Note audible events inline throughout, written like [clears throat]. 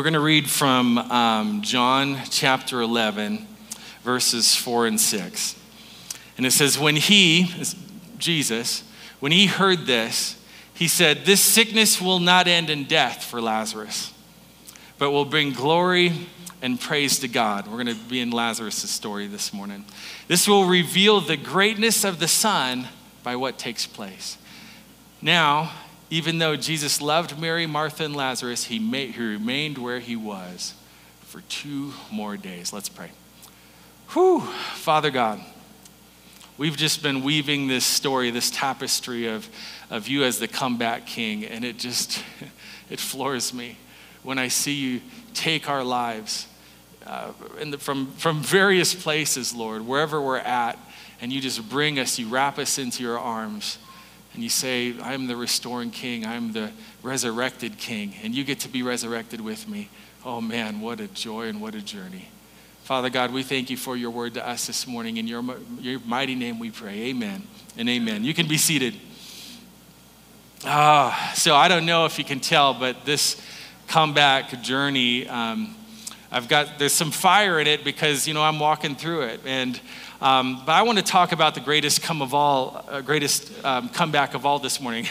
We're going to read from um, John chapter 11, verses 4 and 6. And it says, When he, Jesus, when he heard this, he said, This sickness will not end in death for Lazarus, but will bring glory and praise to God. We're going to be in Lazarus' story this morning. This will reveal the greatness of the Son by what takes place. Now, even though Jesus loved Mary, Martha, and Lazarus, he, made, he remained where he was for two more days. Let's pray. Whew, Father God, we've just been weaving this story, this tapestry of, of you as the comeback king, and it just, [laughs] it floors me when I see you take our lives uh, the, from, from various places, Lord, wherever we're at, and you just bring us, you wrap us into your arms and you say, I'm the restoring king, I'm the resurrected king, and you get to be resurrected with me. Oh man, what a joy and what a journey. Father God, we thank you for your word to us this morning. In your, your mighty name we pray. Amen and amen. You can be seated. Ah, so I don't know if you can tell, but this comeback journey, um, I've got, there's some fire in it because, you know, I'm walking through it. And um, but I want to talk about the greatest come of all, uh, greatest um, comeback of all this morning.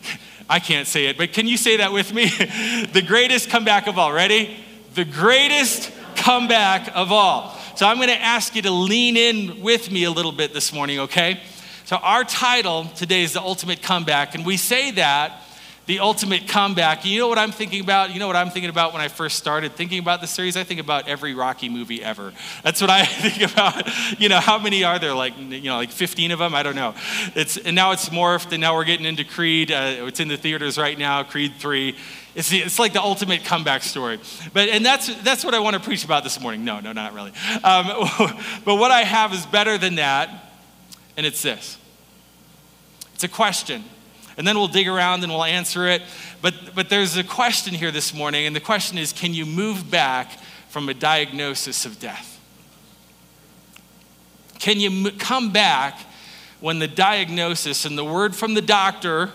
[laughs] I can't say it, but can you say that with me? [laughs] the greatest comeback of all. Ready? The greatest comeback of all. So I'm going to ask you to lean in with me a little bit this morning, okay? So our title today is the ultimate comeback, and we say that the ultimate comeback. You know what I'm thinking about? You know what I'm thinking about when I first started thinking about the series? I think about every Rocky movie ever. That's what I [laughs] think about. You know, how many are there? Like, you know, like 15 of them? I don't know. It's, and now it's morphed, and now we're getting into Creed. Uh, it's in the theaters right now, Creed 3. It's, the, it's like the ultimate comeback story. But, and that's, that's what I want to preach about this morning. No, no, not really. Um, [laughs] but what I have is better than that, and it's this it's a question and then we'll dig around and we'll answer it. But, but there's a question here this morning, and the question is can you move back from a diagnosis of death? Can you m- come back when the diagnosis and the word from the doctor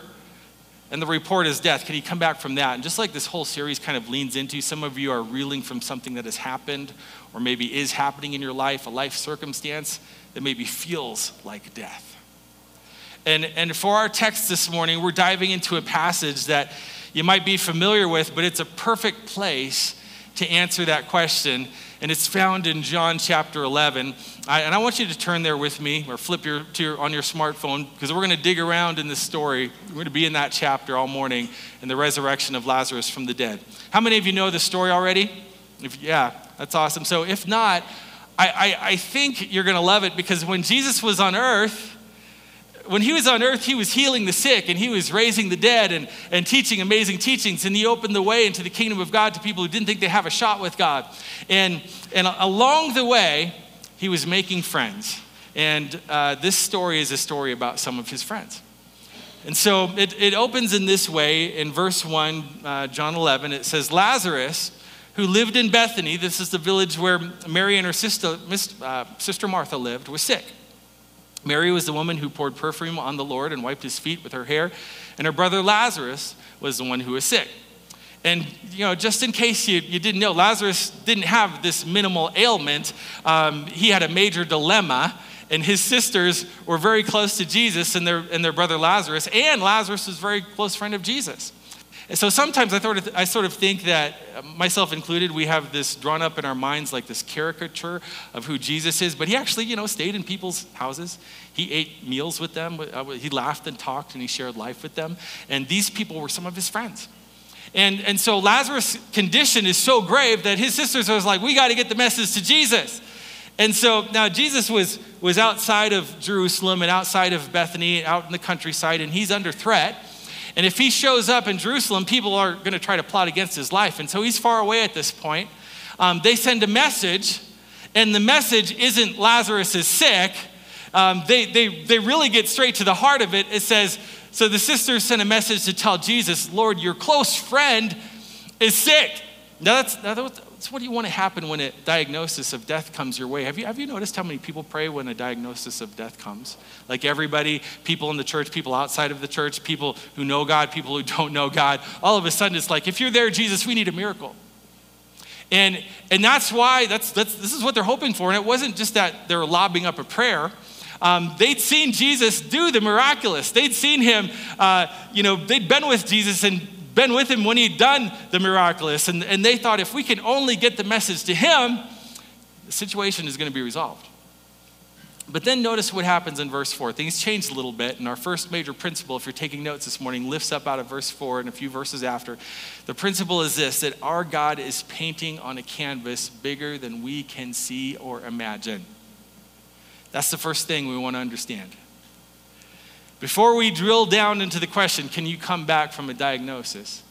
and the report is death? Can you come back from that? And just like this whole series kind of leans into, some of you are reeling from something that has happened or maybe is happening in your life, a life circumstance that maybe feels like death. And, and for our text this morning, we're diving into a passage that you might be familiar with, but it's a perfect place to answer that question. And it's found in John chapter 11. I, and I want you to turn there with me or flip your, your on your smartphone because we're going to dig around in this story. We're going to be in that chapter all morning in the resurrection of Lazarus from the dead. How many of you know the story already? If, yeah, that's awesome. So if not, I, I, I think you're going to love it because when Jesus was on earth, when he was on earth, he was healing the sick and he was raising the dead and, and teaching amazing teachings. And he opened the way into the kingdom of God to people who didn't think they have a shot with God. And, and along the way, he was making friends. And uh, this story is a story about some of his friends. And so it, it opens in this way in verse 1, uh, John 11. It says, Lazarus, who lived in Bethany, this is the village where Mary and her sister, uh, sister Martha lived, was sick. Mary was the woman who poured perfume on the Lord and wiped his feet with her hair, and her brother Lazarus was the one who was sick. And, you know, just in case you, you didn't know, Lazarus didn't have this minimal ailment. Um, he had a major dilemma, and his sisters were very close to Jesus and their, and their brother Lazarus, and Lazarus was a very close friend of Jesus. So sometimes I, sort of, I sort of think that, myself included, we have this drawn up in our minds like this caricature of who Jesus is, but he actually, you know, stayed in people's houses. He ate meals with them. Uh, he laughed and talked and he shared life with them. And these people were some of his friends. And, and so Lazarus' condition is so grave that his sisters was like, we got to get the message to Jesus. And so now Jesus was, was outside of Jerusalem and outside of Bethany, out in the countryside, and he's under threat. And if he shows up in Jerusalem, people are going to try to plot against his life. And so he's far away at this point. Um, they send a message, and the message isn't Lazarus is sick. Um, they, they, they really get straight to the heart of it. It says, So the sisters sent a message to tell Jesus, Lord, your close friend is sick. Now, that's, that's what do you want to happen when a diagnosis of death comes your way. Have you, have you noticed how many people pray when a diagnosis of death comes? Like everybody, people in the church, people outside of the church, people who know God, people who don't know God. All of a sudden, it's like, if you're there, Jesus, we need a miracle. And, and that's why, that's, that's, this is what they're hoping for. And it wasn't just that they're lobbing up a prayer. Um, they'd seen Jesus do the miraculous. They'd seen him, uh, you know, they'd been with Jesus and been with him when he'd done the miraculous. And, and they thought if we can only get the message to him, the situation is going to be resolved. But then notice what happens in verse 4. Things change a little bit, and our first major principle, if you're taking notes this morning, lifts up out of verse 4 and a few verses after. The principle is this that our God is painting on a canvas bigger than we can see or imagine. That's the first thing we want to understand. Before we drill down into the question, can you come back from a diagnosis?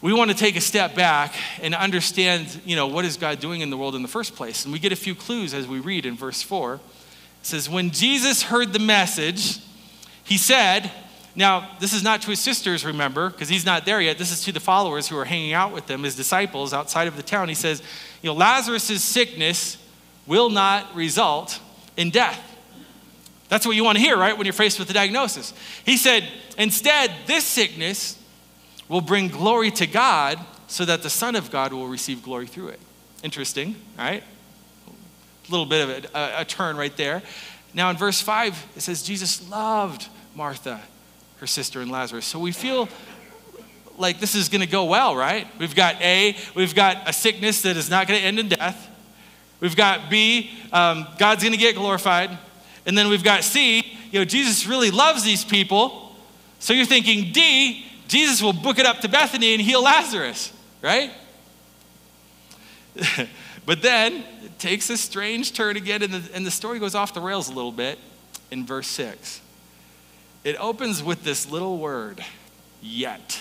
We want to take a step back and understand, you know, what is God doing in the world in the first place? And we get a few clues as we read in verse 4. It says, When Jesus heard the message, he said, now, this is not to his sisters, remember, because he's not there yet. This is to the followers who are hanging out with them, his disciples outside of the town. He says, You know, Lazarus' sickness will not result in death. That's what you want to hear, right, when you're faced with the diagnosis. He said, instead, this sickness will bring glory to God so that the Son of God will receive glory through it. Interesting, right? A little bit of a, a, a turn right there. Now, in verse 5, it says, Jesus loved Martha, her sister, and Lazarus. So we feel like this is going to go well, right? We've got A, we've got a sickness that is not going to end in death. We've got B, um, God's going to get glorified. And then we've got C, you know, Jesus really loves these people. So you're thinking D, Jesus will book it up to Bethany and heal Lazarus, right? [laughs] but then it takes a strange turn again, and the, and the story goes off the rails a little bit in verse 6. It opens with this little word, yet.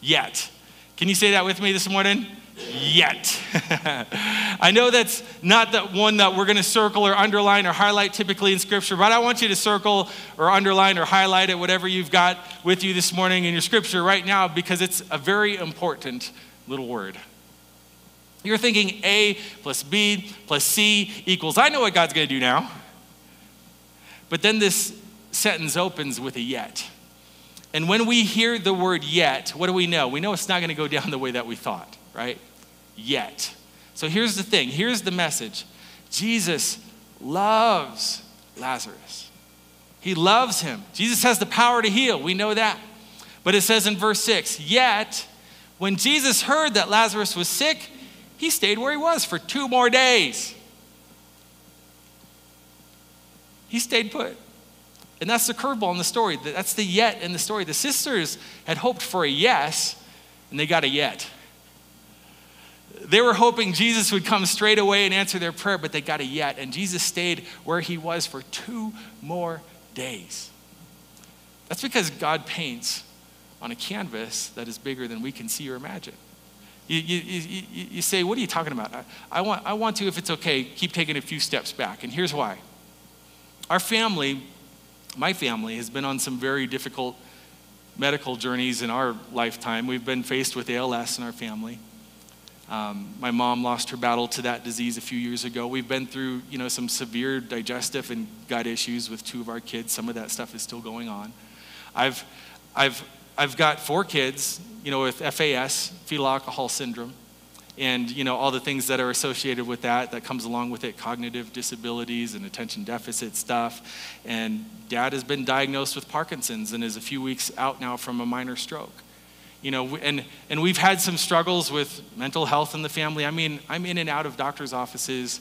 Yet. Can you say that with me this morning? Yet. [laughs] I know that's not the one that we're going to circle or underline or highlight typically in Scripture, but I want you to circle or underline or highlight it, whatever you've got with you this morning in your Scripture right now, because it's a very important little word. You're thinking A plus B plus C equals, I know what God's going to do now. But then this sentence opens with a yet. And when we hear the word yet, what do we know? We know it's not going to go down the way that we thought, right? yet. So here's the thing here's the message Jesus loves Lazarus. He loves him. Jesus has the power to heal. We know that. But it says in verse 6 Yet, when Jesus heard that Lazarus was sick, he stayed where he was for two more days. He stayed put. And that's the curveball in the story. That's the yet in the story. The sisters had hoped for a yes, and they got a yet. They were hoping Jesus would come straight away and answer their prayer, but they got a yet. And Jesus stayed where he was for two more days. That's because God paints on a canvas that is bigger than we can see or imagine. You, you, you, you say, What are you talking about? I, I, want, I want to, if it's okay, keep taking a few steps back. And here's why. Our family, my family, has been on some very difficult medical journeys in our lifetime. We've been faced with ALS in our family. Um, my mom lost her battle to that disease a few years ago. We've been through, you know, some severe digestive and gut issues with two of our kids. Some of that stuff is still going on. I've, I've, I've got four kids, you know, with FAS, fetal alcohol syndrome, and you know all the things that are associated with that. That comes along with it, cognitive disabilities and attention deficit stuff. And dad has been diagnosed with Parkinson's and is a few weeks out now from a minor stroke you know, and, and we've had some struggles with mental health in the family. I mean, I'm in and out of doctor's offices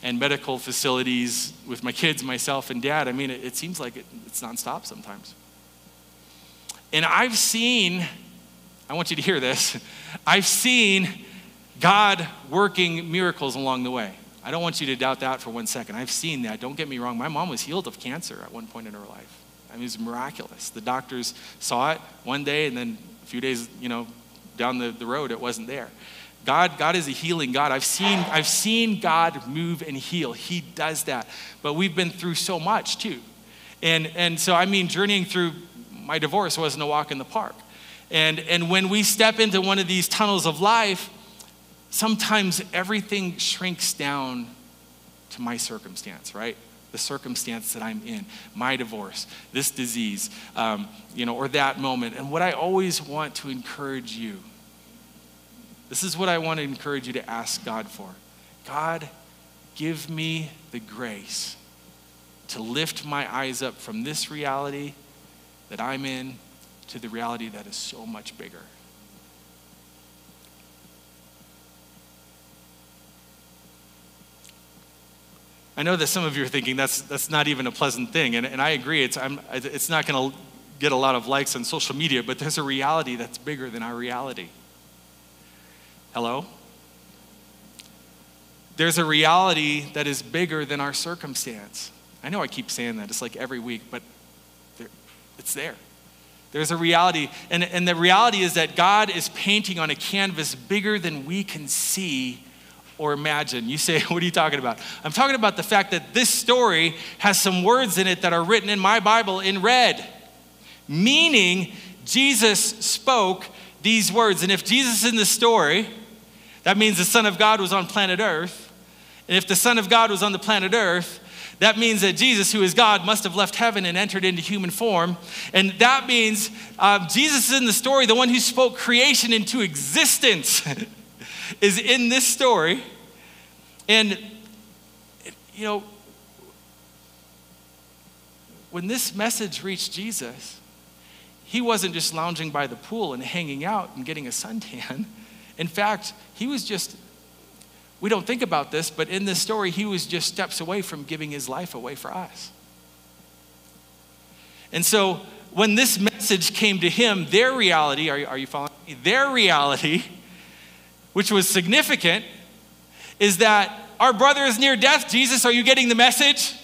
and medical facilities with my kids, myself, and dad. I mean, it, it seems like it, it's nonstop sometimes. And I've seen, I want you to hear this, [laughs] I've seen God working miracles along the way. I don't want you to doubt that for one second. I've seen that. Don't get me wrong. My mom was healed of cancer at one point in her life. I mean, it was miraculous. The doctors saw it one day, and then a few days, you know, down the, the road, it wasn't there. God, God is a healing God. I've seen, I've seen God move and heal. He does that. But we've been through so much too. And, and so, I mean, journeying through my divorce wasn't a walk in the park. And, and when we step into one of these tunnels of life, sometimes everything shrinks down to my circumstance, right? The circumstance that I'm in, my divorce, this disease, um, you know, or that moment. And what I always want to encourage you This is what I want to encourage you to ask God for. God, give me the grace to lift my eyes up from this reality that I'm in to the reality that is so much bigger. I know that some of you are thinking that's, that's not even a pleasant thing, and, and I agree, it's, I'm, it's not going to get a lot of likes on social media, but there's a reality that's bigger than our reality. Hello? There's a reality that is bigger than our circumstance. I know I keep saying that, it's like every week, but there, it's there. There's a reality, and, and the reality is that God is painting on a canvas bigger than we can see or imagine. You say, [laughs] What are you talking about? I'm talking about the fact that this story has some words in it that are written in my Bible in red, meaning Jesus spoke these words. And if Jesus is in the story, that means the Son of God was on planet Earth. And if the Son of God was on the planet Earth, that means that Jesus, who is God, must have left heaven and entered into human form. And that means uh, Jesus is in the story, the one who spoke creation into existence. [laughs] is in this story. And, you know, when this message reached Jesus, he wasn't just lounging by the pool and hanging out and getting a suntan. [laughs] In fact, he was just, we don't think about this, but in this story, he was just steps away from giving his life away for us. And so when this message came to him, their reality, are, are you following me? Their reality which was significant, is that our brother is near death. Jesus, are you getting the message?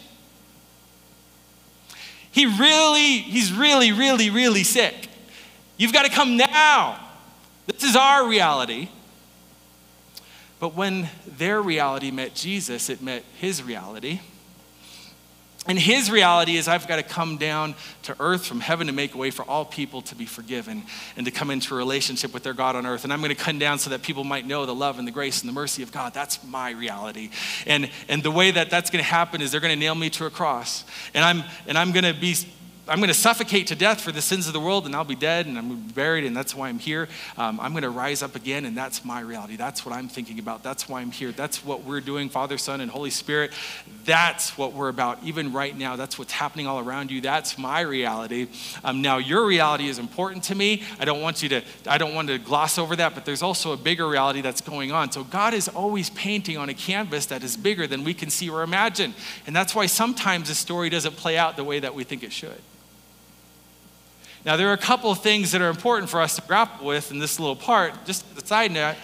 He really, he's really, really, really sick. You've got to come now. This is our reality. But when their reality met Jesus, it met his reality. And his reality is, I've got to come down to earth from heaven to make a way for all people to be forgiven and to come into a relationship with their God on earth. And I'm going to come down so that people might know the love and the grace and the mercy of God. That's my reality. And, and the way that that's going to happen is they're going to nail me to a cross. And I'm, and I'm going to be I'm going to suffocate to death for the sins of the world, and I'll be dead, and I'm buried, and that's why I'm here. Um, I'm going to rise up again, and that's my reality. That's what I'm thinking about. That's why I'm here. That's what we're doing, Father, Son, and Holy Spirit. That's what we're about, even right now. That's what's happening all around you. That's my reality. Um, now, your reality is important to me. I don't want you to. I don't want to gloss over that, but there's also a bigger reality that's going on. So God is always painting on a canvas that is bigger than we can see or imagine, and that's why sometimes a story doesn't play out the way that we think it should. Now, there are a couple of things that are important for us to grapple with in this little part. Just a side note,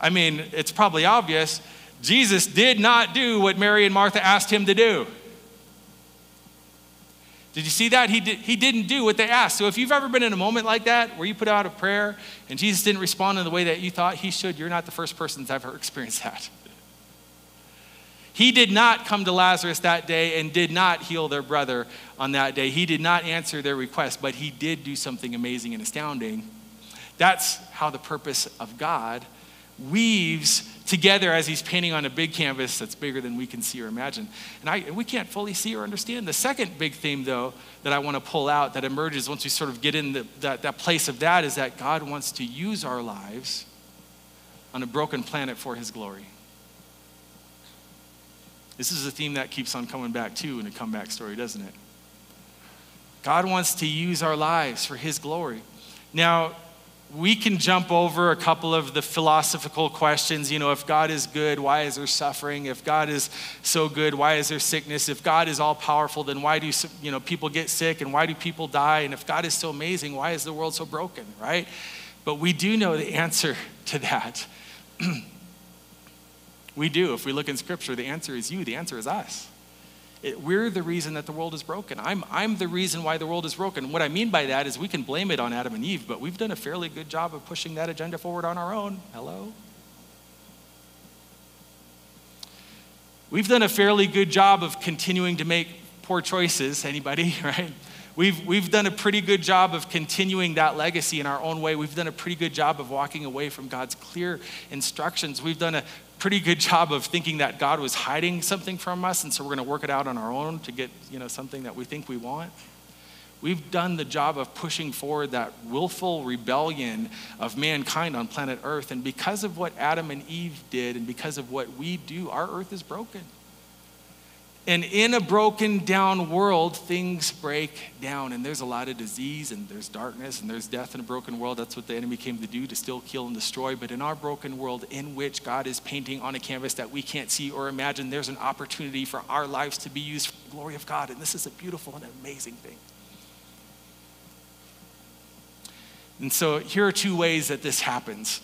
I mean, it's probably obvious. Jesus did not do what Mary and Martha asked him to do. Did you see that? He, did, he didn't do what they asked. So if you've ever been in a moment like that where you put out a prayer and Jesus didn't respond in the way that you thought he should, you're not the first person to ever [laughs] experienced that. He did not come to Lazarus that day and did not heal their brother on that day. He did not answer their request, but he did do something amazing and astounding. That's how the purpose of God weaves together as he's painting on a big canvas that's bigger than we can see or imagine. And, I, we can't fully see or understand. The second big theme, though, that I want to pull out that emerges once we sort of get in the, that, that place of that is that God wants to use our lives on a broken planet for his glory. This is a theme that keeps on coming back too in a comeback story, doesn't it? God wants to use our lives for His glory. Now, we can jump over a couple of the philosophical questions. You know, if God is good, why is there suffering? If God is so good, why is there sickness? If God is all powerful, then why do you know people get sick and why do people die? And if God is so amazing, why is the world so broken? Right? But we do know the answer to that. [clears throat] We do. If we look in Scripture, the answer is you, the answer is us. It, we're the reason that the world is broken. I'm, I'm the reason why the world is broken. What I mean by that is we can blame it on Adam and Eve, but we've done a fairly good job of pushing that agenda forward on our own. Hello? We've done a fairly good job of continuing to make poor choices. Anybody, [laughs] right? We've, we've done a pretty good job of continuing that legacy in our own way. We've done a pretty good job of walking away from God's clear instructions. We've done a pretty good job of thinking that God was hiding something from us, and so we're going to work it out on our own to get you know, something that we think we want. We've done the job of pushing forward that willful rebellion of mankind on planet Earth. And because of what Adam and Eve did, and because of what we do, our earth is broken. And in a broken down world, things break down. And there's a lot of disease, and there's darkness, and there's death in a broken world. That's what the enemy came to do to still kill and destroy. But in our broken world, in which God is painting on a canvas that we can't see or imagine, there's an opportunity for our lives to be used for the glory of God. And this is a beautiful and amazing thing. And so here are two ways that this happens.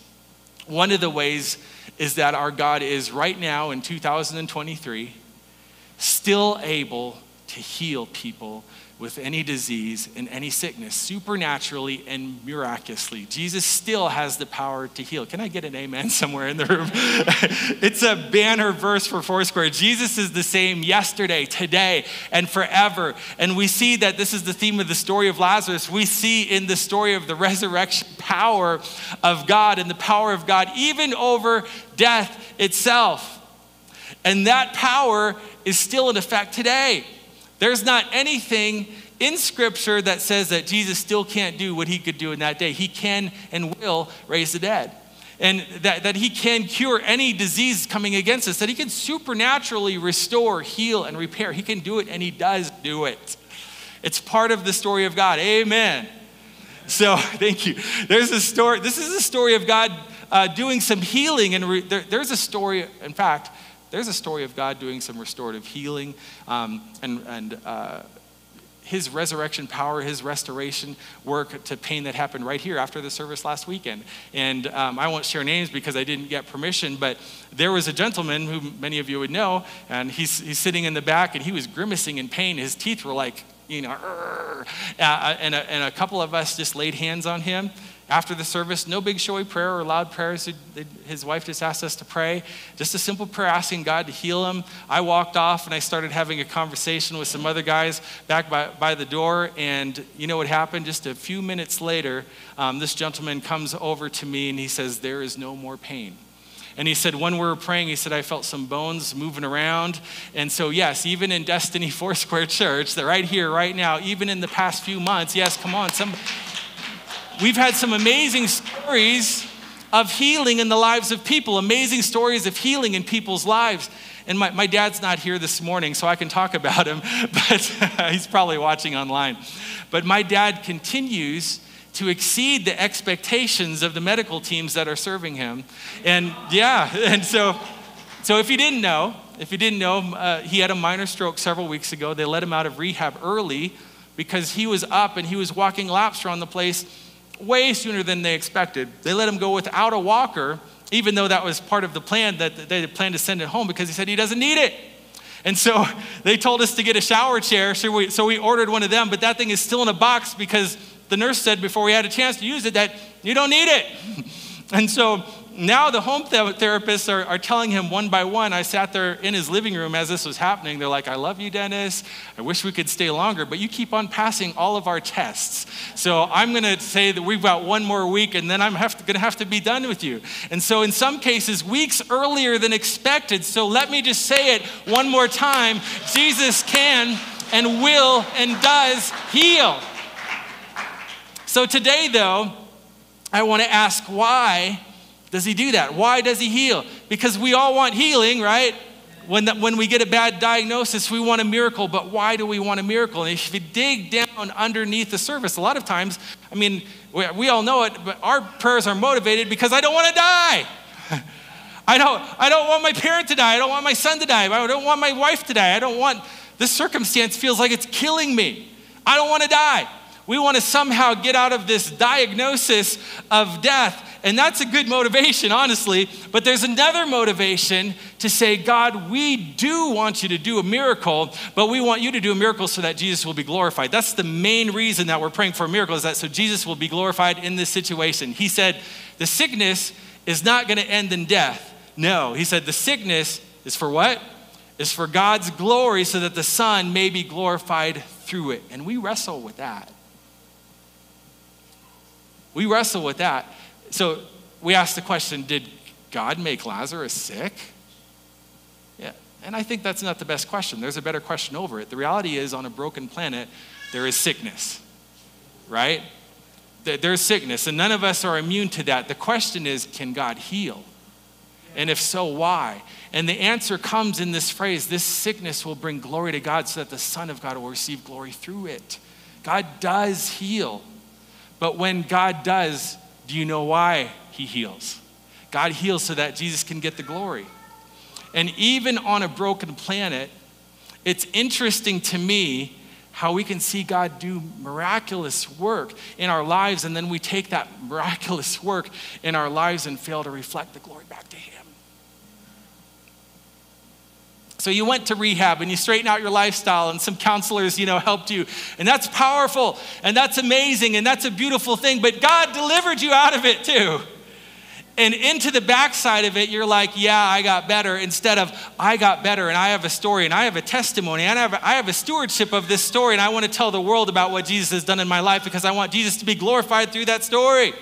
One of the ways is that our God is right now in 2023 still able to heal people with any disease and any sickness, supernaturally and miraculously. Jesus still has the power to heal. Can I get an amen somewhere in the room? [laughs] it's a banner verse for Foursquare. Jesus is the same yesterday, today, and forever. And we see that this is the theme of the story of Lazarus. We see in the story of the resurrection power of God and the power of God even over death itself. And that power is still in effect today. There's not anything in Scripture that says that Jesus still can't do what he could do in that day. He can and will raise the dead. And that, that he can cure any disease coming against us, that he can supernaturally restore, heal, and repair. He can do it, and he does do it. It's part of the story of God. Amen. So, [laughs] thank you. There's a story. This is a story of God uh, doing some healing, and re- there, there's a story, in fact, there's a story of God doing some restorative healing um, and, and uh, his resurrection power, his restoration work to pain that happened right here after the service last weekend. And um, I won't share names because I didn't get permission, but there was a gentleman who many of you would know, and he's, he's sitting in the back and he was grimacing in pain. His teeth were like, you know, uh, and, a, and a couple of us just laid hands on him after the service, no big showy prayer or loud prayers. His wife just asked us to pray. Just a simple prayer asking God to heal him. I walked off and I started having a conversation with some other guys back by, by the door. And you know what happened? Just a few minutes later, um, this gentleman comes over to me and he says, There is no more pain. And he said, when we were praying, he said, I felt some bones moving around. And so, yes, even in Destiny [laughs] Foursquare Church, that right here, right now, even in the past few months, yes, come on, some, We've had some amazing stories of healing in the lives of people, amazing stories of healing in people's lives. And my, my dad's not here this morning, so I can talk about him, [laughs] but [laughs] he's probably watching online. But my dad continues to exceed the expectations of the medical teams that are serving him. And yeah, [laughs] and so, so if you didn't know, if you didn't know, uh, he had a minor stroke several weeks ago. They let him out of rehab early because he was up and he was walking laps around the place way sooner than they expected. They let him go without a walker, even though that was part of the plan that they planned to send it home because he said he doesn't need it. And so [laughs] they told us to get a shower chair, so we, so we ordered one of them, but that thing is still in a box because the nurse said before we had a chance to use it that you don't need it. [laughs] And so now the home therapists are, are telling him one by one. I sat there in his living room as this was happening. They're like, I love you, Dennis. I wish we could stay longer, but you keep on passing all of our tests. So I'm going to say that we've got one more week and then I'm going to have to be done with you. And so in some cases, weeks earlier than expected. So let me just say it one more time Jesus can and will and does heal. So today, though, I want to ask why does he do that? Why does he heal? Because we all want healing, right? When, that, when we get a bad diagnosis, we want a miracle, but why do we want a miracle? And if you dig down underneath the surface, a lot of times, I mean, we, we all know it, but our prayers are motivated because I don't want to die. [laughs] I don't, I don't want my parent to die. I don't want my son to die. I don't want my wife to die. I don't want, this circumstance feels like it's killing me. I don't want to die. We want to somehow get out of this diagnosis of death. And that's a good motivation, honestly. But there's another motivation to say, God, we do want you to do a miracle, but we want you to do a miracle so that Jesus will be glorified. That's the main reason that we're praying for a miracle, is that so Jesus will be glorified in this situation. He said, the sickness is not going to end in death. No, he said, the sickness is for what? Is for God's glory so that the Son may be glorified through it. And we wrestle with that. We wrestle with that. So we ask the question Did God make Lazarus sick? Yeah. And I think that's not the best question. There's a better question over it. The reality is, on a broken planet, there is sickness. right? There's sickness, and none of us are immune to that. The question is can God heal? And if so, why? And the answer comes in this phrase this sickness will bring glory to God so that the Son of God will receive glory through it. God does heal. But when God does, do you know why He heals? God heals so that Jesus can get the glory. And even on a broken planet, it's interesting to me how we can see God do miraculous work in our lives, and then we take that miraculous work in our lives and fail to reflect the glory back to Him. So you went to rehab and you straightened out your lifestyle and some counselors, you know, helped you. And that's powerful and that's amazing and that's a beautiful thing, but God delivered you out of it too. And into the backside of it, you're like, yeah, I got better, instead of, I got better and I have a story and I have a testimony and I have a, I have a stewardship of this story and I want to tell the world about what Jesus has done in my life because I want Jesus to be glorified through that story.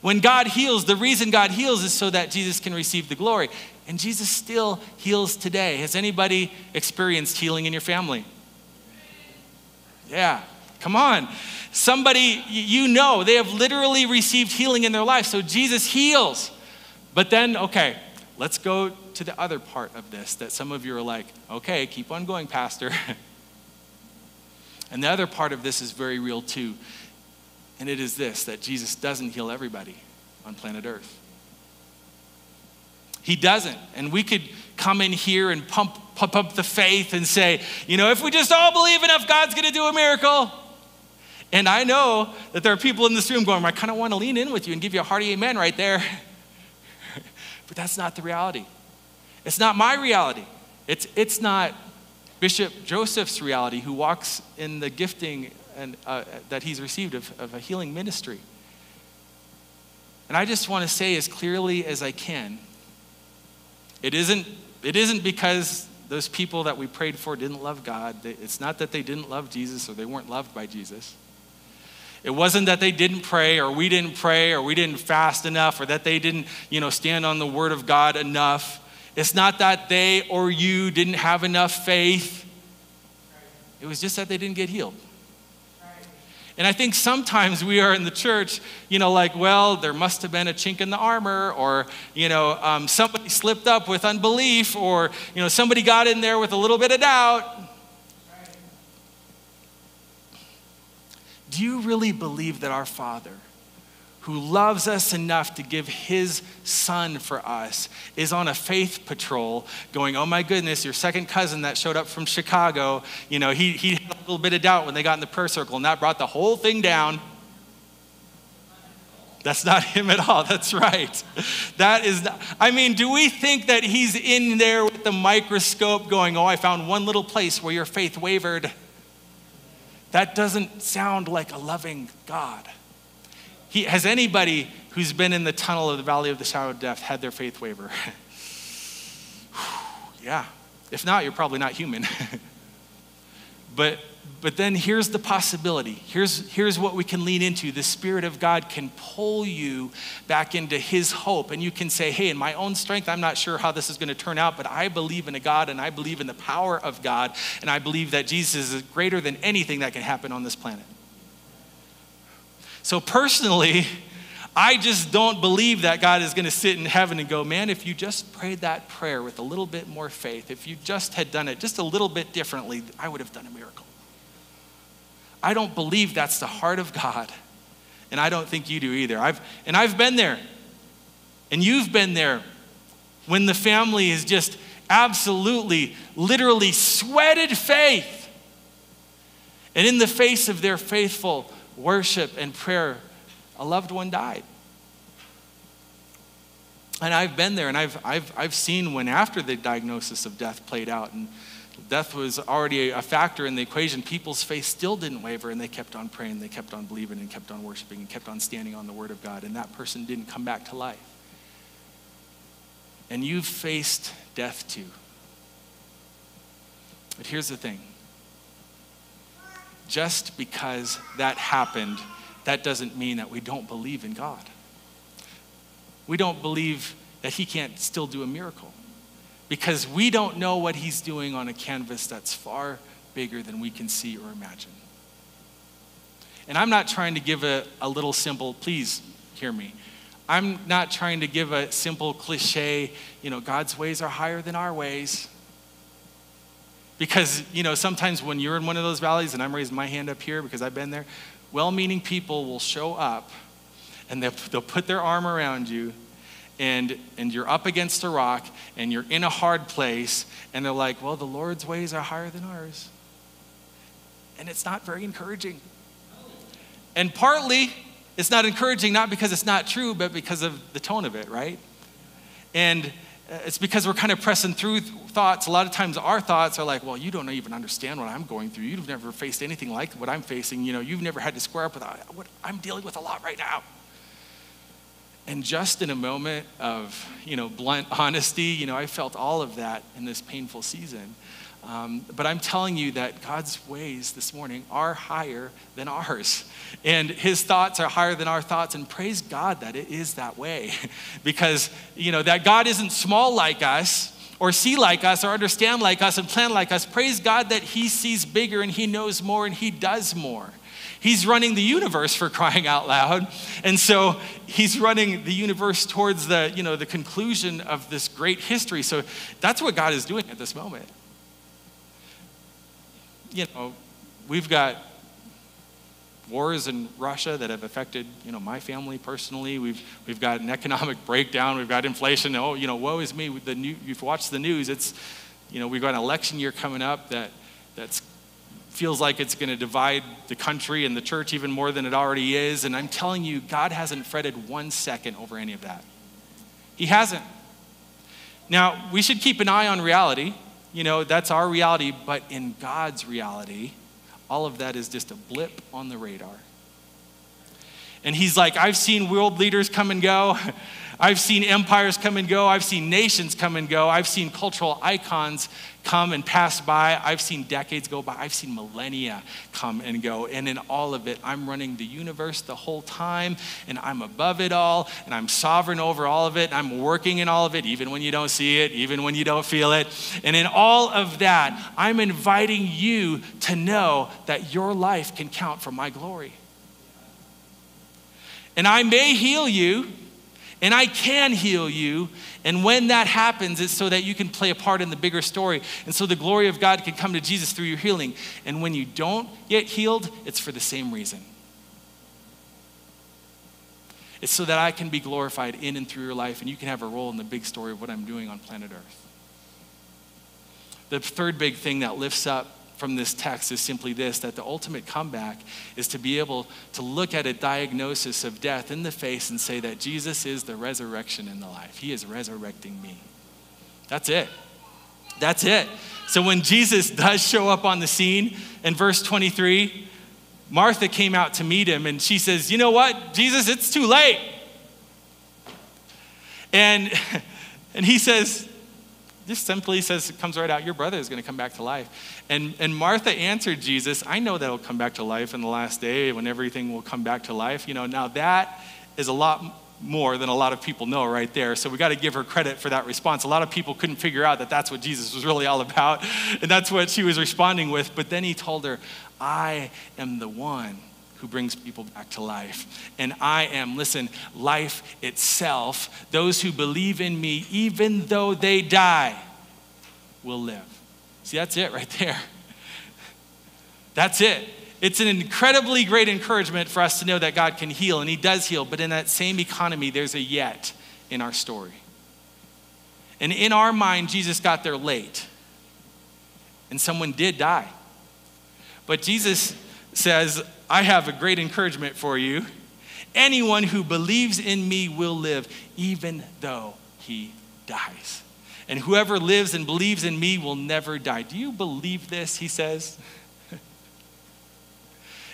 When God heals, the reason God heals is so that Jesus can receive the glory. And Jesus still heals today. Has anybody experienced healing in your family? Yeah, come on. Somebody you know, they have literally received healing in their life. So Jesus heals. But then, okay, let's go to the other part of this that some of you are like, okay, keep on going, Pastor. [laughs] and the other part of this is very real too. And it is this that Jesus doesn't heal everybody on planet Earth. He doesn't. And we could come in here and pump, pump up the faith and say, you know, if we just all believe enough, God's going to do a miracle. And I know that there are people in this room going, I kind of want to lean in with you and give you a hearty amen right there. [laughs] but that's not the reality. It's not my reality. It's, it's not Bishop Joseph's reality who walks in the gifting and, uh, that he's received of, of a healing ministry. And I just want to say as clearly as I can it isn't, it isn't because those people that we prayed for didn't love God. It's not that they didn't love Jesus or they weren't loved by Jesus. It wasn't that they didn't pray or we didn't pray or we didn't fast enough or that they didn't, you know, stand on the word of God enough. It's not that they or you didn't have enough faith. It was just that they didn't get healed. And I think sometimes we are in the church, you know, like, well, there must have been a chink in the armor, or, you know, um, somebody slipped up with unbelief, or, you know, somebody got in there with a little bit of doubt. Do you really believe that our Father, who loves us enough to give his son for us, is on a faith patrol going, oh my goodness, your second cousin that showed up from Chicago, you know, he, he had a little bit of doubt when they got in the prayer circle, and that brought the whole thing down. That's not him at all. [laughs] That's right. That is not, I mean, do we think that he's in there with the microscope going, oh, I found one little place where your faith wavered? That doesn't sound like a loving God. He, has anybody who's been in the tunnel of the valley of the shadow of death had their faith waver? [laughs] yeah. If not, you're probably not human. [laughs] but but then here's the possibility. Here's, here's what we can lean into. The Spirit of God can pull you back into His hope. And you can say, hey, in my own strength, I'm not sure how this is going to turn out, but I believe in a God and I believe in the power of God. And I believe that Jesus is greater than anything that can happen on this planet. So, personally, I just don't believe that God is going to sit in heaven and go, man, if you just prayed that prayer with a little bit more faith, if you just had done it just a little bit differently, I would have done a miracle. I don't believe that's the heart of God. And I don't think you do either. I've, and I've been there. And you've been there when the family is just absolutely, literally sweated faith. And in the face of their faithful worship and prayer, a loved one died. And I've been there and I've, I've, I've seen when after the diagnosis of death played out and death was already a factor in the equation, people's faith still didn't waver and they kept on praying, they kept on believing and kept on worshiping and kept on standing on the word of God. And that person didn't come back to life. And you've faced death too. But here's the thing just because that happened, that doesn't mean that we don't believe in God. We don't believe that He can't still do a miracle because we don't know what He's doing on a canvas that's far bigger than we can see or imagine. And I'm not trying to give a, a little simple, please hear me. I'm not trying to give a simple cliche, you know, God's ways are higher than our ways. Because, you know, sometimes when you're in one of those valleys, and I'm raising my hand up here because I've been there, well meaning people will show up and they'll, they'll put their arm around you and, and you're up against a rock and you're in a hard place and they're like, well, the Lord's ways are higher than ours. And it's not very encouraging. And partly, it's not encouraging not because it's not true, but because of the tone of it, right? And Uh, it's because we're kind of pressing through thoughts. A lot of times our thoughts are like, well, you don't even understand what I'm going through. You've never faced anything like what I'm facing. You know, you've never had to square up with uh, what I'm dealing with a lot right now. And just in a moment of, you know, blunt honesty, you know, I felt all of that in this painful season. Um, but I'm telling you that God's ways this morning are higher than ours. And his thoughts are higher than our thoughts. And praise God that it is that way. [laughs] because, you know, that God isn't small like us or see like us or understand like us and plan like us. Praise God that he sees bigger and he knows more and he does more. He's running the universe for crying out loud. And so he's running the universe towards the, you know, the conclusion of this great history. So that's what God is doing at this moment. You know, we've got wars in Russia that have affected, you know, my family personally. We've, we've got an [laughs] economic breakdown. We've got inflation. Oh, you know, woe is me. The new, you've watched the news. It's, you know, we've got an election year coming up that, that's feels like it's going to divide the country and the church even more than it already is. And I'm telling you, God hasn't fretted one second over any of that. He hasn't. Now, we should keep an eye on reality. You know, that's our reality, but in God's reality, all of that is just a blip on the radar. And he's like, I've seen world leaders come and go. [laughs] I've seen empires come and go. I've seen nations come and go. I've seen cultural icons come and pass by. I've seen decades go by. I've seen millennia come and go. And in all of it, I'm running the universe the whole time, and I'm above it all, and I'm sovereign over all of it. I'm working in all of it, even when you don't see it, even when you don't feel it. And in all of that, I'm inviting you to know that your life can count for my glory. And I may heal you and I can heal you. And when that happens, it's so that you can play a part in the bigger story. And so the glory of God can come to Jesus through your healing. And when you don't get healed, it's for the same reason. It's so that I can be glorified in and through your life, and you can have a role in the big story of what I'm doing on planet Earth. The third big thing that lifts up from this text is simply this that the ultimate comeback is to be able to look at a diagnosis of death in the face and say that Jesus is the resurrection in the life. He is resurrecting me. That's it. That's it. So when Jesus does show up on the scene in verse 23, Martha came out to meet him and she says, You know what, Jesus, it's too late. And, [laughs] and he says, just simply says, it comes right out, your brother is going to come back to life. And, and Martha answered Jesus, I know that will come back to life in the last day when everything will come back to life. You know, now that is a lot more than a lot of people know right there. So we got to give her credit for that response. A lot of people couldn't figure out that that's what Jesus was really all about. And that's what she was responding with. But then he told her, I am the one who brings people back to life. And I am, listen, life itself. Those who believe in me, even though they die, will live. See, that's it right there. That's it. It's an incredibly great encouragement for us to know that God can heal, and He does heal, but in that same economy, there's a yet in our story. And in our mind, Jesus got there late, and someone did die. But Jesus says, I have a great encouragement for you. Anyone who believes in me will live, even though he dies. And whoever lives and believes in me will never die. Do you believe this? He says. [laughs]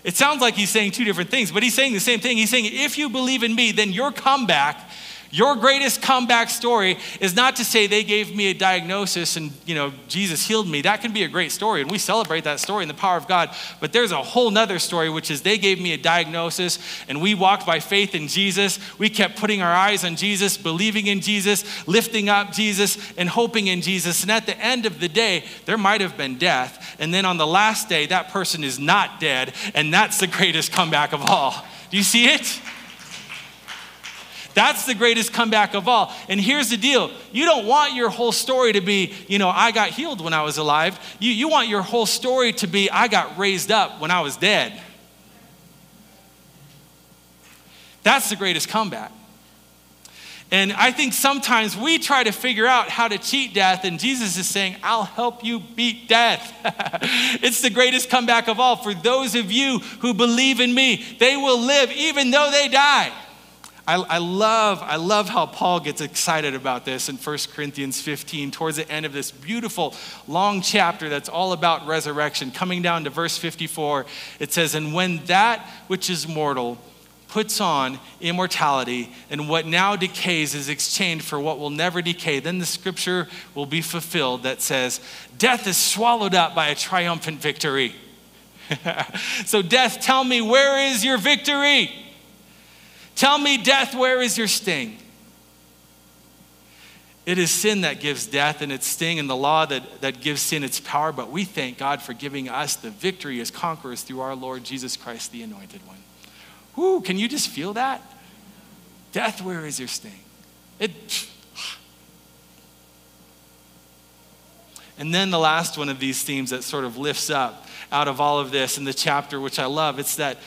It sounds like he's saying two different things, but he's saying the same thing. He's saying, if you believe in me, then your comeback, Your greatest comeback story is not to say they gave me a diagnosis and, you know, Jesus healed me. That can be a great story, and we celebrate that story in the power of God. But there's a whole nother story, which is they gave me a diagnosis, and we walked by faith in Jesus. We kept putting our eyes on Jesus, believing in Jesus, lifting up Jesus, and hoping in Jesus. And at the end of the day, there might have been death. And then on the last day, that person is not dead, and that's the greatest comeback of all. Do you see it? That's the greatest comeback of all. And here's the deal you don't want your whole story to be, you know, I got healed when I was alive. You, you want your whole story to be, I got raised up when I was dead. That's the greatest comeback. And I think sometimes we try to figure out how to cheat death, and Jesus is saying, I'll help you beat death. [laughs] it's the greatest comeback of all. For those of you who believe in me, they will live even though they die. I, I, love, I love how Paul gets excited about this in 1 Corinthians 15, towards the end of this beautiful long chapter that's all about resurrection. Coming down to verse 54, it says, And when that which is mortal puts on immortality, and what now decays is exchanged for what will never decay, then the scripture will be fulfilled that says, Death is swallowed up by a triumphant victory. [laughs] so, death, tell me, where is your victory? Tell me, death, where is your sting? It is sin that gives death and its sting, and the law that, that gives sin its power. But we thank God for giving us the victory as conquerors through our Lord Jesus Christ, the anointed one. Whoo, can you just feel that? Death, where is your sting? It. [sighs] And then the last one of these themes that sort of lifts up out of all of this in the chapter, which I love, it's that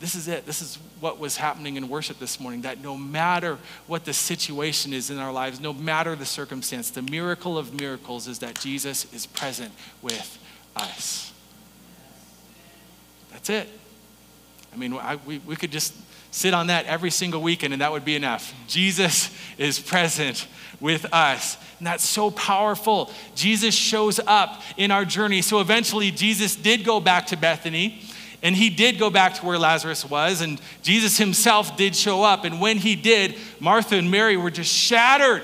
this is it. This is what was happening in worship this morning that no matter what the situation is in our lives, no matter the circumstance, the miracle of miracles is that Jesus is present with us. That's it. I mean, I, we, we could just sit on that every single weekend and that would be enough. Jesus is present with us. And that's so powerful. Jesus shows up in our journey. So eventually, Jesus did go back to Bethany. And he did go back to where Lazarus was, and Jesus himself did show up. And when he did, Martha and Mary were just shattered.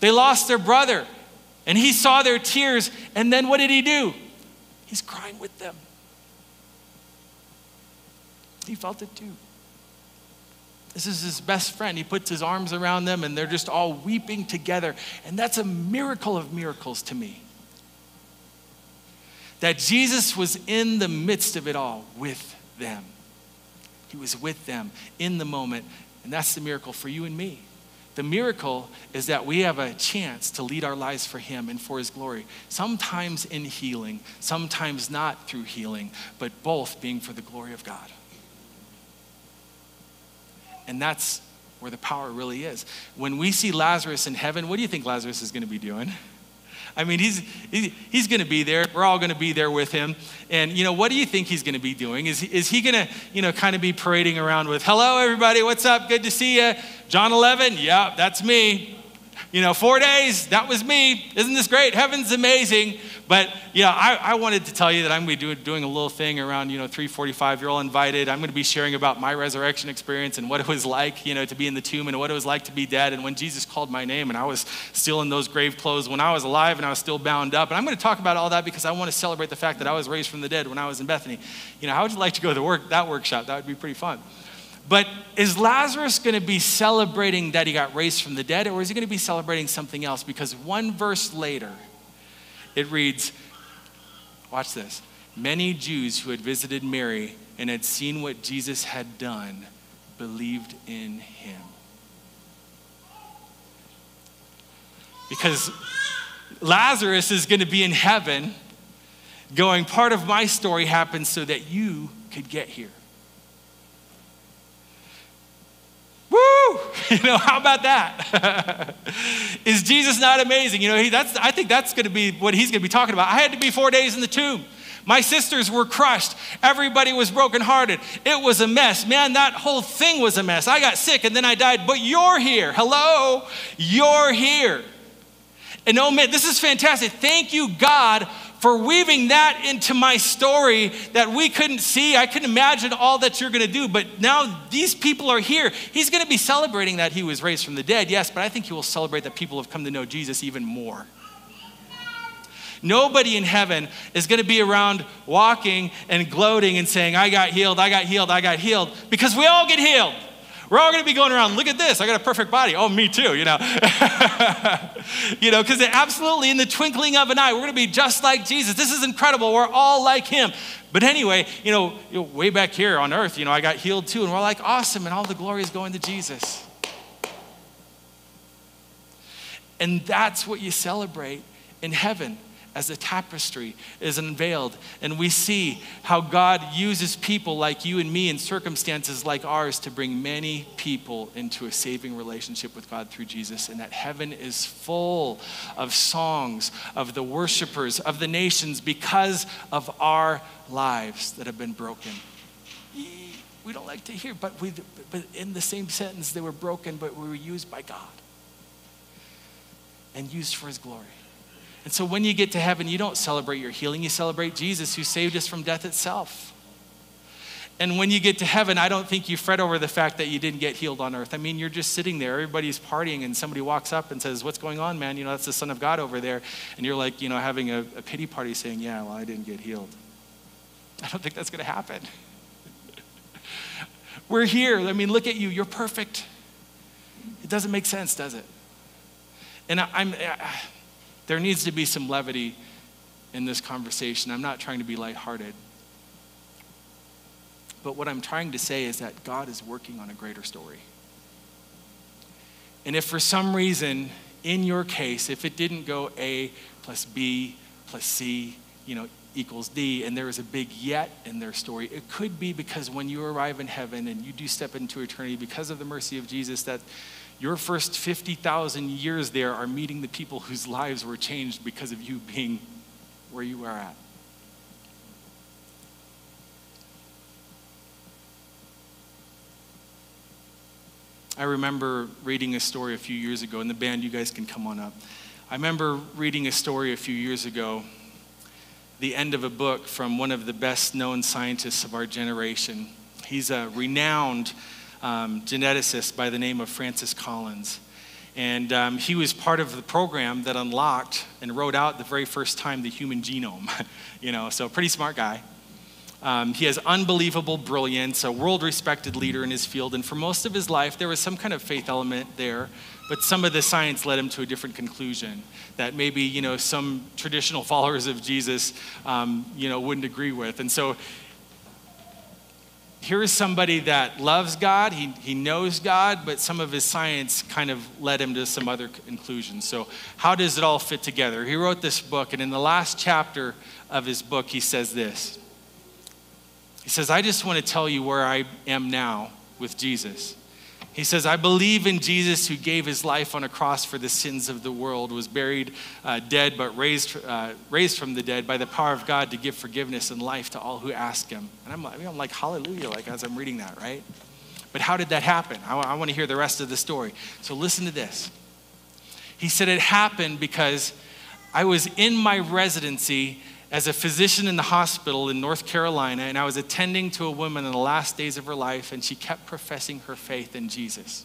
They lost their brother, and he saw their tears. And then what did he do? He's crying with them. He felt it too. This is his best friend. He puts his arms around them, and they're just all weeping together. And that's a miracle of miracles to me that Jesus was in the midst of it all with them. He was with them in the moment. And that's the miracle for you and me. The miracle is that we have a chance to lead our lives for Him and for His glory. Sometimes in healing, sometimes not through healing, but both being for the glory of God. And that's where the power really is. When we see Lazarus in heaven, what do you think Lazarus is going to be doing? I mean, he's, he's going to be there. We're all going to be there with him. And, you know, what do you think he's going to be doing? Is, is he going to, you know, kind of be parading around with, hello, everybody, what's up? Good to see you. John 11, yeah, that's me you know, four days, that was me. Isn't this great? Heaven's amazing. But, yeah, I, I wanted to tell you that I'm going to be doing a little thing around, you know, 345. You're all invited. I'm going to be sharing about my resurrection experience and what it was like, you know, to be in the tomb and what it was like to be dead. And when Jesus called my name and I was still in those grave clothes when I was alive and I was still bound up. And I'm going to talk about all that because I want to celebrate the fact that I was raised from the dead when I was in Bethany. You know, how would you like to go to the work, that workshop? That would be pretty fun. But is Lazarus going to be celebrating that he got raised from the dead, or is he going to be celebrating something else? Because one verse later, it reads, watch this. Many Jews who had visited Mary and had seen what Jesus had done believed in him. Because Lazarus is going to be in heaven going, part of my story happened so that you could get here. [laughs] You know, how about that? [laughs] Is Jesus not amazing? You know, he, that's, I think that's going to be what he's going to be talking about. I had to be four days in the tomb. My sisters were crushed. Everybody was brokenhearted. It was a mess. Man, that whole thing was a mess. I got sick and then I died, but you're here. Hello? You're here. And oh man, this is fantastic. Thank you, God, for weaving that into my story that we couldn't see. I couldn't imagine all that you're going to do, but now these people are here. He's going to be celebrating that he was raised from the dead, yes, but I think he will celebrate that people have come to know Jesus even more. Nobody in heaven is going to be around walking and gloating and saying, I got healed, I got healed, I got healed, because we all get healed. We're all going to be going around, look at this, I got a perfect body. Oh, me too, you know. [laughs] you know, because absolutely in the twinkling of an eye, we're going to be just like Jesus. This is incredible. We're all like him. But anyway, you know, you know, way back here on earth, you know, I got healed too, and we're like, awesome, and all the glory is going to Jesus. And that's what you celebrate in heaven as the tapestry is unveiled. And we see how God uses people like you and me in circumstances like ours to bring many people into a saving relationship with God through Jesus. And that heaven is full of songs of the worshipers of the nations because of our lives that have been broken. We don't like to hear, but, we, but in the same sentence, they were broken, but we were used by God and used for His glory. And so when you get to heaven, you don't celebrate your healing, you celebrate Jesus who saved us from death itself. And when you get to heaven, I don't think you fret over the fact that you didn't get healed on earth. I mean, you're just sitting there, everybody's partying, and somebody walks up and says, What's going on, man? You know, that's the Son of God over there. And you're like, you know, having a, a pity party saying, Yeah, well, I didn't get healed. I don't think that's going to happen. [laughs] We're here. I mean, look at you. You're perfect. It doesn't make sense, does it? And I, I'm. There needs to be some levity in this conversation. I'm not trying to be lighthearted. But what I'm trying to say is that God is working on a greater story. And if for some reason, in your case, if it didn't go A plus B plus C, you know, equals D, and there is a big yet in their story, it could be because when you arrive in heaven and you do step into eternity, because of the mercy of Jesus, that your first 50,000 years there are meeting the people whose lives were changed because of you being where you are at. I remember reading a story a few years ago, and the band, you guys can come on up. I remember reading a story a few years ago, the end of a book from one of the best known scientists of our generation. He's a renowned um, geneticist by the name of Francis Collins. And um, he was part of the program that unlocked and wrote out the very first time the human genome. [laughs] you know, so pretty smart guy. Um, he has unbelievable brilliance, a world respected leader in his field, and for most of his life, there was some kind of faith element there, but some of the science led him to a different conclusion that maybe, you know, some traditional [laughs] followers of Jesus, um, you know, wouldn't agree with. And so here is somebody that loves God, he, he knows God, but some of his science kind of led him to some other conclusions. So, how does it all fit together? He wrote this book, and in the last chapter of his book, he says this He says, I just want to tell you where I am now with Jesus. He says, I believe in Jesus who gave his life on a cross for the sins of the world, was buried uh, dead, but raised, uh, raised from the dead by the power of God to give forgiveness and life to all who ask him. And I'm, I mean, I'm like, hallelujah, like as I'm reading that, right? But how did that happen? I, I want to hear the rest of the story. So listen to this. He said, It happened because I was in my residency as a physician in the hospital in North Carolina, and I was attending to a woman in the last days of her life, and she kept professing her faith in Jesus.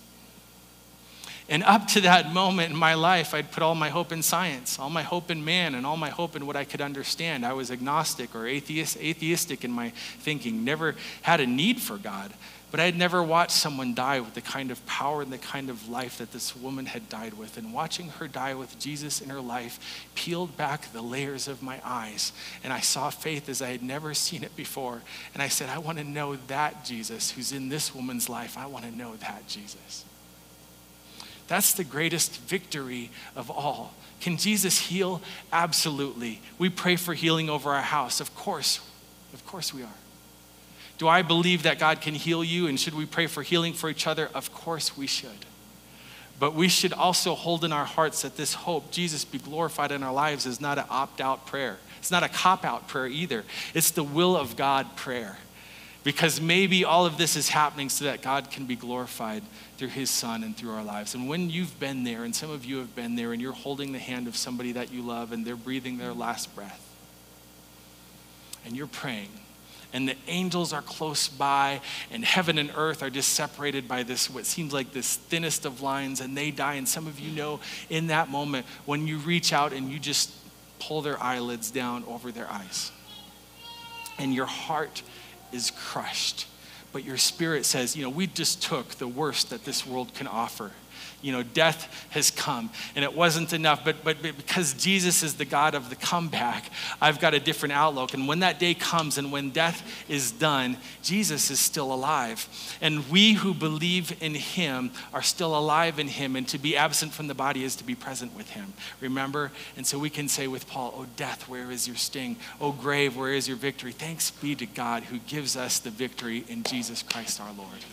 And up to that moment in my life, I'd put all my hope in science, all my hope in man, and all my hope in what I could understand. I was agnostic or atheist, atheistic in my thinking, never had a need for God. But I had never watched someone die with the kind of power and the kind of life that this woman had died with. And watching her die with Jesus in her life peeled back the layers of my eyes. And I saw faith as I had never seen it before. And I said, I want to know that Jesus who's in this woman's life. I want to know that Jesus. That's the greatest victory of all. Can Jesus heal? Absolutely. We pray for healing over our house. Of course. Of course we are. Do I believe that God can heal you? And should we pray for healing for each other? Of course we should. But we should also hold in our hearts that this hope, Jesus be glorified in our lives, is not an opt out prayer. It's not a cop out prayer either. It's the will of God prayer. Because maybe all of this is happening so that God can be glorified through his son and through our lives. And when you've been there, and some of you have been there, and you're holding the hand of somebody that you love and they're breathing their last breath, and you're praying and the angels are close by, and heaven and earth are just separated by this, what seems like this thinnest of lines, and they die. And some of you know in that moment when you reach out and you just pull their eyelids down over their eyes, and your heart is crushed. But your spirit says, you know, we just took the worst that this world can offer you know, death has come. And it wasn't enough, but, but because Jesus is the God of the comeback, I've got a different outlook. And when that day comes and when death is done, Jesus is still alive. And we who believe in him are still alive in him. And to be absent from the body is to be present with him. Remember? And so we can say with Paul, Oh, death, where is your sting? Oh, grave, where is your victory? Thanks be to God who gives us the victory in Jesus Christ our Lord.